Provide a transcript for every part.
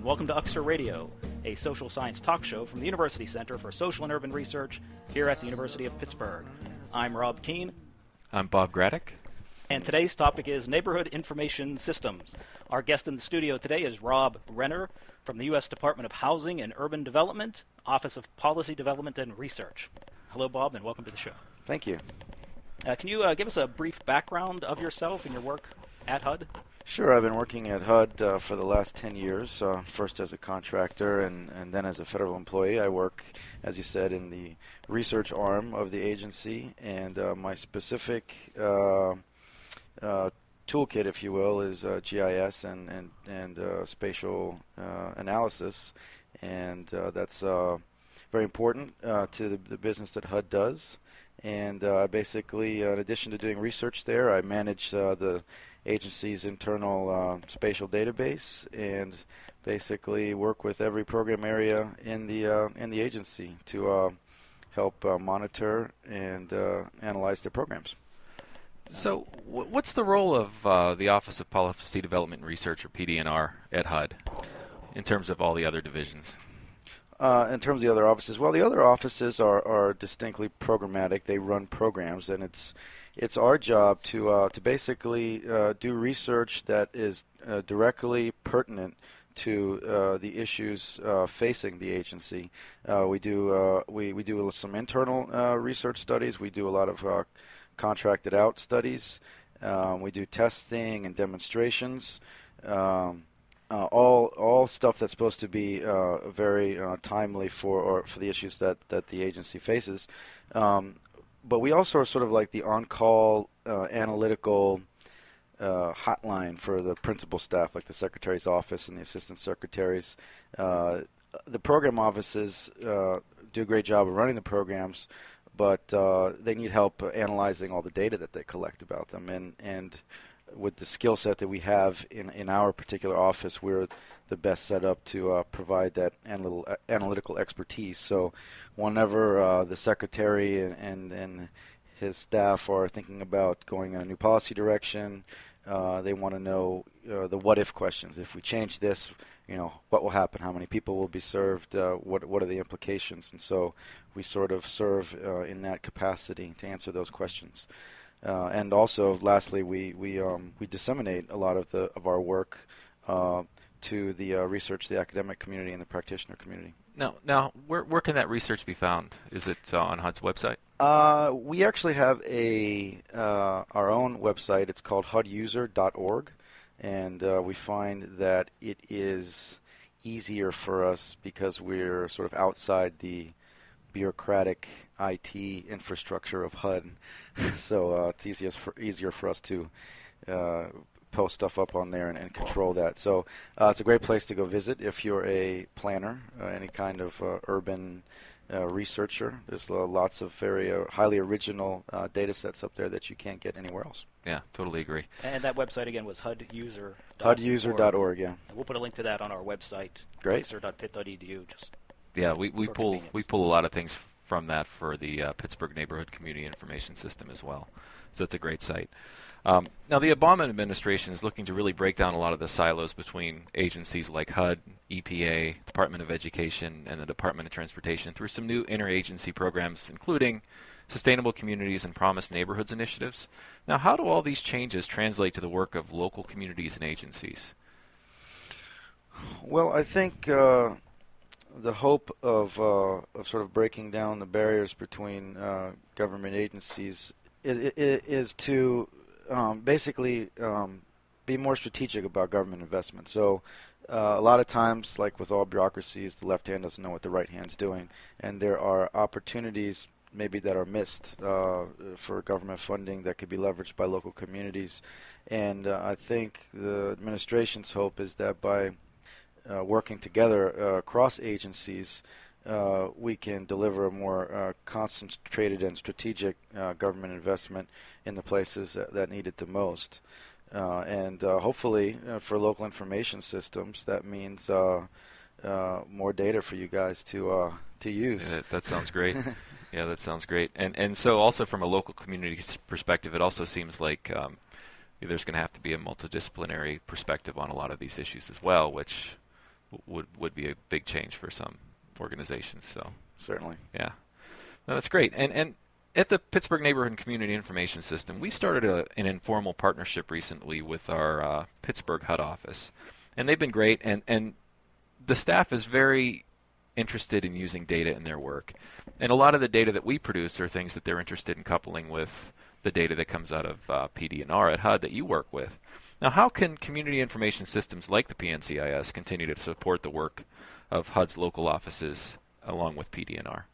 Hello, and welcome to UCSUR Radio, a social science talk show from the University Center for Social and Urban Research here at the University of Pittsburgh. I'm Rob Keene. I'm Bob Graddick. And today's topic is neighborhood information systems. Our guest in the studio today is Rob Renner from the U.S. Department of Housing and Urban Development, Office of Policy Development and Research. Hello, Bob, and welcome to the show. Thank you. Uh, can you uh, give us a brief background of yourself and your work at HUD? Sure, I've been working at HUD uh, for the last 10 years, uh, first as a contractor and, and then as a federal employee. I work, as you said, in the research arm of the agency, and uh, my specific uh, uh, toolkit, if you will, is uh, GIS and, and, and spatial analysis, and that's very important to the, the, business that HUD does. And basically, in addition to doing research there, I manage the agency's internal uh, spatial database and basically work with every program area in the uh, in the agency to uh, help uh, monitor and uh, analyze their programs. So, what's the role of uh, the Office of Policy Development and Research, or PD&R, at HUD, in terms of all the other divisions? In terms of the other offices, well, the other offices are, are distinctly programmatic. They run programs, and it's it's our job to uh, to basically uh, do research that is uh, directly pertinent to uh, the issues uh, facing the agency. Uh, we do we we do some internal research studies. We do a lot of contracted out studies. Um, we do testing and demonstrations. Um, uh, all all stuff that's supposed to be uh, very uh, timely for for the issues that, that the agency faces. Um, but we also are sort of like the on-call uh, analytical uh, hotline for the principal staff, like the secretary's office and the assistant secretaries. Uh, the program offices do a great job of running the programs, but they need help analyzing all the data that they collect about them. And and with the skill set that we have in in our particular office, we're the best set up to uh, provide that analytical, analytical expertise. So, whenever uh, the secretary and, and, and his staff are thinking about going in a new policy direction, uh, they want to know uh, the what if questions. If we change this, you know, what will happen? How many people will be served? Uh, what what are the implications? And so we sort of serve uh, in that capacity to answer those questions. And also, lastly, we we um, we disseminate a lot of the of our work to the uh, research, the academic community, and the practitioner community. Now, now, where where can that research be found? Is it uh, on HUD's website? Uh, we actually have a uh, our own website. It's called HUDuser.org, and uh, we find that it is easier for us because we're sort of outside the bureaucratic IT infrastructure of HUD. so uh, it's easiest for, easier for us to uh, post stuff up on there and, and control that. So uh, it's a great place to go visit if you're a planner, uh, any kind of uh, urban uh, researcher. There's lots of very uh, highly original uh, data sets up there that you can't get anywhere else. Yeah, totally agree. And that website again was huduser. Huduser.org, yeah. And we'll put a link to that on our website. Great. Ucsur.pitt.edu. Just yeah, we, we pull we pull a lot of things from that for the Pittsburgh Neighborhood Community Information System as well. So it's a great site. Um, now, the Obama administration is looking to really break down a lot of the silos between agencies like HUD, EPA, Department of Education, and the Department of Transportation through some new interagency programs, including Sustainable Communities and Promise Neighborhoods initiatives. Now, how do all these changes translate to the work of local communities and agencies? Well, I think uh, the hope of, uh, of sort of breaking down the barriers between uh, government agencies is, is to um, basically um, be more strategic about government investment. So uh, a lot of times, like with all bureaucracies, the left hand doesn't know what the right hand's doing, and there are opportunities maybe that are missed uh, for government funding that could be leveraged by local communities. And uh, I think the administration's hope is that by uh, working together uh, across agencies, uh, we can deliver a more uh, concentrated and strategic uh, government investment in the places that, that need it the most. Uh, and uh, hopefully, uh, for local information systems, that means more data for you guys to to use. Yeah, that sounds great. yeah, that sounds great. And and so also from a local community perspective, it also seems like um, there's going to have to be a multidisciplinary perspective on a lot of these issues as well, which would would be a big change for some organizations. So certainly, yeah, no, that's great. And and at the Pittsburgh Neighborhood and Community Information System, we started a, an informal partnership recently with our uh, Pittsburgh HUD office, and they've been great. And and the staff is very interested in using data in their work, and a lot of the data that we produce are things that they're interested in coupling with the data that comes out of uh, PD&R at HUD that you work with. Now, how can community information systems like the PNCIS continue to support the work of HUD's local offices along with PD&R?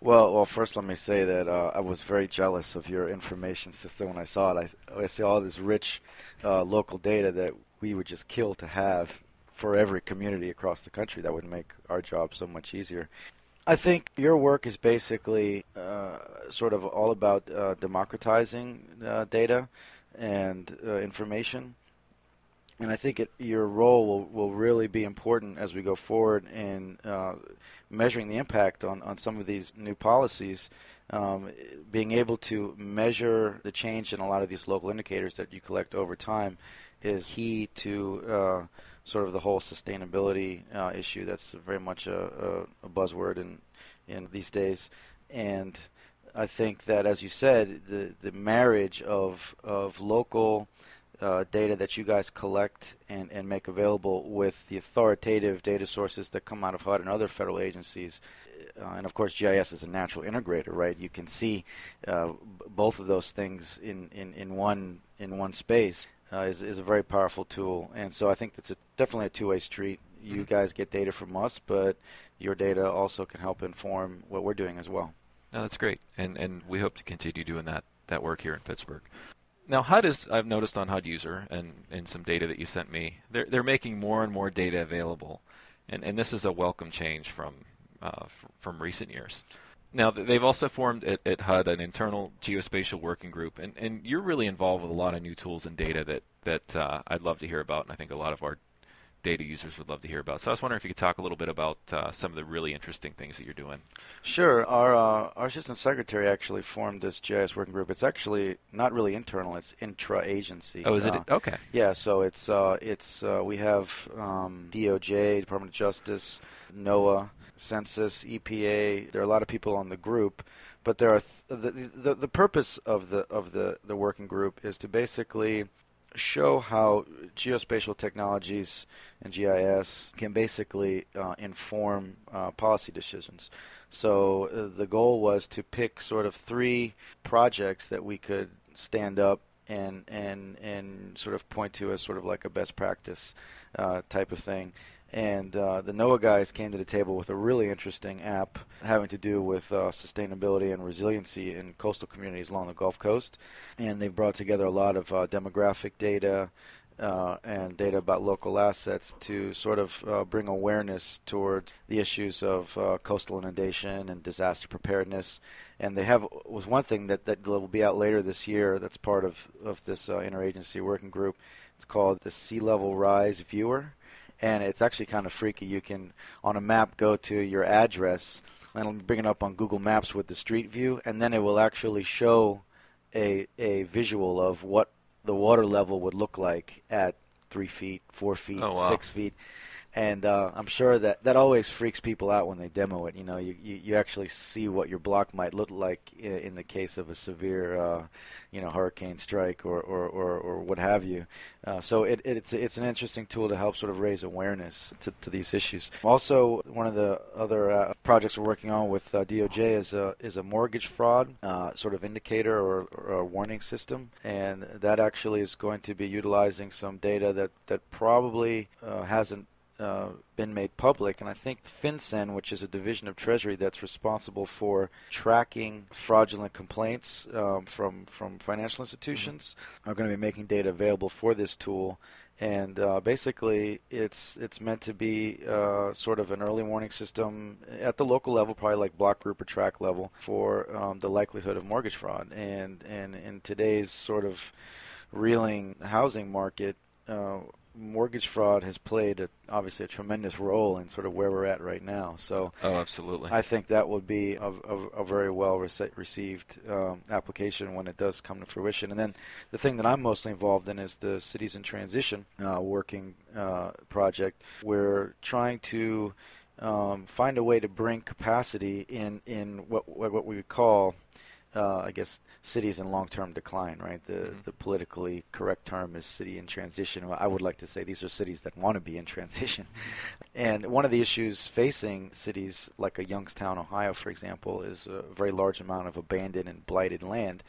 Well, well, first let me say that uh, I was very jealous of your information system when I saw it. I, I see all this rich uh, local data that we would just kill to have for every community across the country. That would make our job so much easier. I think your work is basically uh, sort of all about uh, democratizing uh, data and uh, information and I think it, your role will, will really be important as we go forward in uh, measuring the impact on, on some of these new policies. Um, being able to measure the change in a lot of these local indicators that you collect over time is key to uh, sort of the whole sustainability uh, issue. That's very much a, a, a buzzword in in these days, and I think that, as you said, the the marriage of of local uh, data that you guys collect and, and make available with the authoritative data sources that come out of HUD and other federal agencies. Uh, and of course, GIS is a natural integrator, right? You can see uh, b- both of those things in, in, in one in one space. Uh, is, is a very powerful tool, and so I think it's a, definitely a two-way street. You mm-hmm. guys get data from us, but your data also can help inform what we're doing as well. No, that's great, and and we hope to continue doing that that work here in Pittsburgh. Now HUD is I've noticed on HUD user and in some data that you sent me, they're they're making more and more data available, and and this is a welcome change from uh, f- from recent years. Now they've also formed at, at HUD an internal geospatial working group, and, and you're really involved with a lot of new tools and data that that uh, I'd love to hear about, and I think a lot of our data users would love to hear about. So I was wondering if you could talk a little bit about uh, some of the really interesting things that you're doing. Sure. Our uh, our assistant secretary actually formed this GIS working group. It's actually not really internal; it's intra-agency. Oh, is it? Uh, okay. Yeah. So it's uh, it's uh, we have um, DOJ, Department of Justice, NOAA, Census, EPA. There are a lot of people on the group. But there are th- the, the the purpose of the of the, the working group is to basically show how geospatial technologies and GIS can basically uh, inform uh, policy decisions. So uh, the goal was to pick sort of three projects that we could stand up and and and sort of point to as sort of like a best practice uh, type of thing. And uh, the NOAA guys came to the table with a really interesting app having to do with uh, sustainability and resiliency in coastal communities along the Gulf Coast. And they've brought together a lot of uh, demographic data uh, and data about local assets to sort of uh, bring awareness towards the issues of uh, coastal inundation and disaster preparedness. And they have was one thing that, that will be out later this year that's part of, of this interagency working group. It's called the Sea Level Rise Viewer and it's actually kind of freaky. You can on a map go to your address and bring it up on Google Maps with the street view, and then it will actually show a a visual of what the water level would look like at three feet, four feet, oh, wow. six feet and uh, I'm sure that that always freaks people out when they demo it. You know, you, you, you actually see what your block might look like in, in the case of a severe, uh, you know, hurricane strike or, or, or, or what have you. Uh, so it, it's it's an interesting tool to help sort of raise awareness to, to these issues. Also, one of the other uh, projects we're working on with uh, DOJ is a is a mortgage fraud uh, sort of indicator or, or warning system, and that actually is going to be utilizing some data that that probably hasn't uh, been made public, and I think FinCEN, which is a division of Treasury that's responsible for tracking fraudulent complaints um, from from financial institutions, mm-hmm. are going to be making data available for this tool. And uh, basically, it's it's meant to be uh, sort of an early warning system at the local level, probably like block group or tract level, for um, the likelihood of mortgage fraud. And and in today's sort of reeling housing market, uh, mortgage fraud has played a, obviously a tremendous role in sort of where we're at right now. So, oh, absolutely. I think that would be a, a, a very well rece- received um, application when it does come to fruition. And then the thing that I'm mostly involved in is the Cities in Transition uh, working uh, project. We're trying to um, find a way to bring capacity in in what what we would call uh, I guess cities in long-term decline, right? The mm-hmm. the politically correct term is city in transition. I would like to say these are cities that want to be in transition. and one of the issues facing cities like a Youngstown, Ohio, for example, is a very large amount of abandoned and blighted land.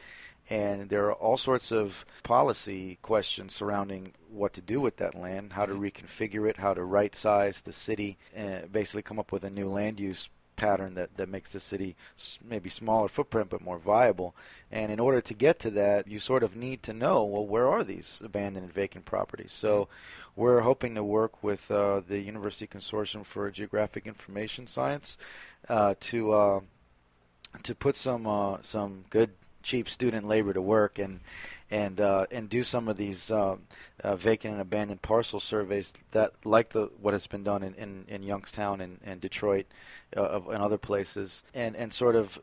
And there are all sorts of policy questions surrounding what to do with that land, how to mm-hmm. reconfigure it, how to right size the city, and basically come up with a new land use pattern that, that makes the city maybe smaller footprint but more viable. And in order to get to that, you sort of need to know well, where are these abandoned and vacant properties? So we're hoping to work with uh, the University Consortium for Geographic Information Science uh, to uh, to put some uh, some good cheap student labor to work and and uh, and do some of these uh, uh, vacant and abandoned parcel surveys that, like the what has been done in, in, in Youngstown and, and Detroit uh, and other places, and, and sort of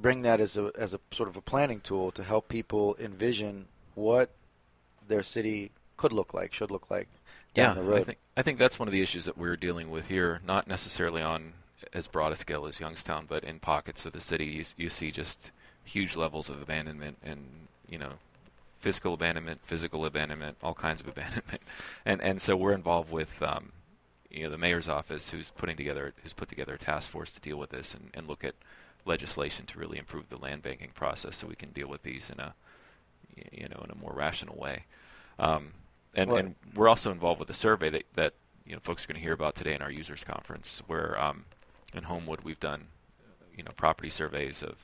bring that as a as a sort of a planning tool to help people envision what their city could look like, should look like. yeah, I think I think that's one of the issues that we're dealing with here, not necessarily on as broad a scale as Youngstown, but in pockets of the city, you, you see just huge levels of abandonment and you know physical abandonment, physical abandonment, all kinds of abandonment, and and so we're involved with um, you know the mayor's office, who's putting together who's put together a task force to deal with this and, and look at legislation to really improve the land banking process, so we can deal with these in a you know in a more rational way. Um, and, well, and we're also involved with a survey that, that you know folks are going to hear about today in our users conference, where um, in Homewood we've done you know property surveys of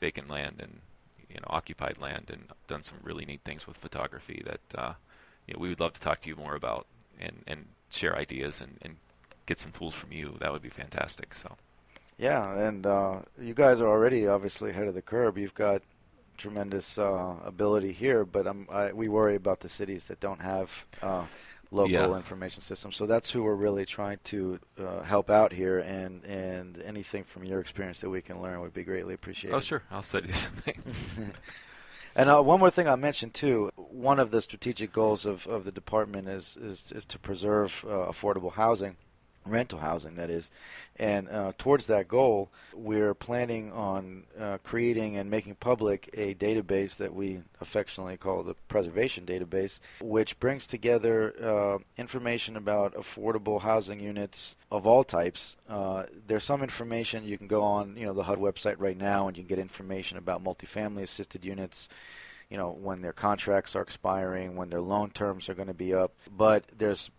vacant land and you know occupied land and done some really neat things with photography that uh, you know, we would love to talk to you more about and and share ideas and, and get some tools from you. That would be fantastic. So. Yeah, and uh, you guys are already obviously ahead of the curve. You've got tremendous uh, ability here, but I, we worry about the cities that don't have uh, local yeah. information system. So that's who we're really trying to uh, help out here, and and anything from your experience that we can learn would be greatly appreciated. Oh, sure, I'll send you some things. and uh, one more thing I mentioned too. One of the strategic goals of, of the department is is, is to preserve uh, affordable housing rental housing, that is. And uh, towards that goal, we're planning on uh, creating and making public a database that we affectionately call the Preservation Database, which brings together uh, information about affordable housing units of all types. Uh, there's some information you can go on, you know, the HUD website right now, and you can get information about multifamily assisted units you know, when their contracts are expiring, when their loan terms are going to be up. But there's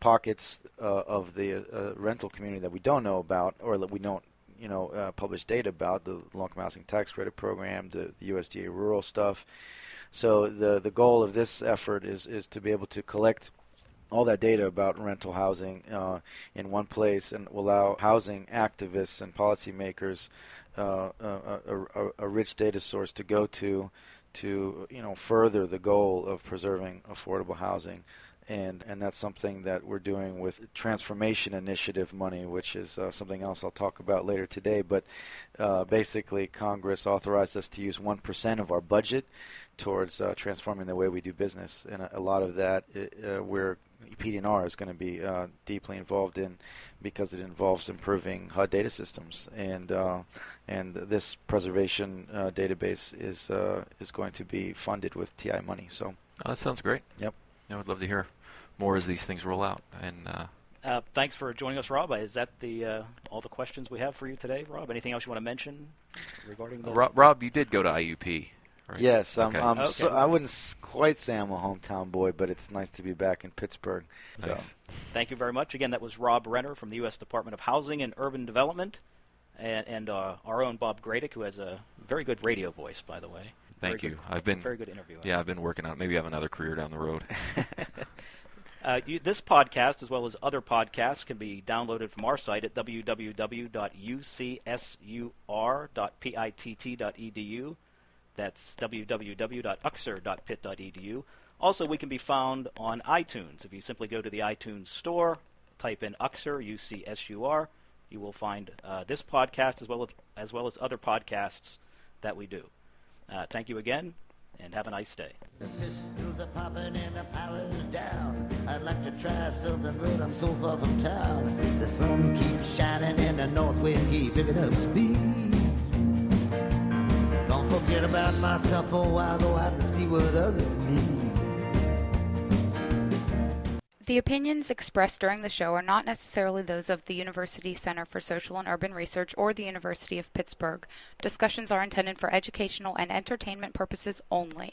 pockets uh, of the uh, rental community that we don't know about, or that we don't, you know, uh, publish data about the long-term housing tax credit program, the, the USDA rural stuff. So the the goal of this effort is is to be able to collect all that data about rental housing uh, in one place and allow housing activists and policymakers uh, a, a, a, rich data source to go to to you know further the goal of preserving affordable housing. And and that's something that we're doing with transformation initiative money which is uh, something else I'll talk about later today. But uh, basically Congress authorized us to use 1% of our budget towards uh, transforming the way we do business. And a, a lot of that uh, we're PD&R is going to be uh, deeply involved in because it involves improving HUD data systems, and uh, and this preservation uh, database is uh, is going to be funded with TI money. So oh, that sounds great. Yep, I would love to hear more as these things roll out. And uh, uh, thanks for joining us, Rob. Is that the all the questions we have for you today, Rob? Anything else you want to mention regarding the Rob, Rob, you did go to IUP. Right? Yes, I'm, okay. I'm okay. So, I wouldn't quite say I'm a hometown boy, but it's nice to be back in Pittsburgh. Nice. Thank you very much. Again, that was Rob Renner from the U.S. Department of Housing and Urban Development, and, and uh, our own Bob Gradick, who has a very good radio voice, by the way. Thank very you. Good, I've been very good interview. Yeah, I've been working on. It. Maybe I have another career down the road. Uh, you, this podcast, as well as other podcasts, can be downloaded from our site at www.ucsur.pitt.edu. That's www.ucsur.pitt.edu. Also, we can be found on iTunes. If you simply go to the iTunes store, type in Ucsur, U C S U R, you will find uh, this podcast as well as, as well as other podcasts that we do. Uh, thank you again, and have a nice day. The pistols are popping and the power's down. I'd like to try something, but I'm so far from town. The sun keeps shining and the north wind picking up speed. Forget about myself for a while, go out and see what others need. The opinions expressed during the show are not necessarily those of the University Center for Social and Urban Research or the University of Pittsburgh. Discussions are intended for educational and entertainment purposes only.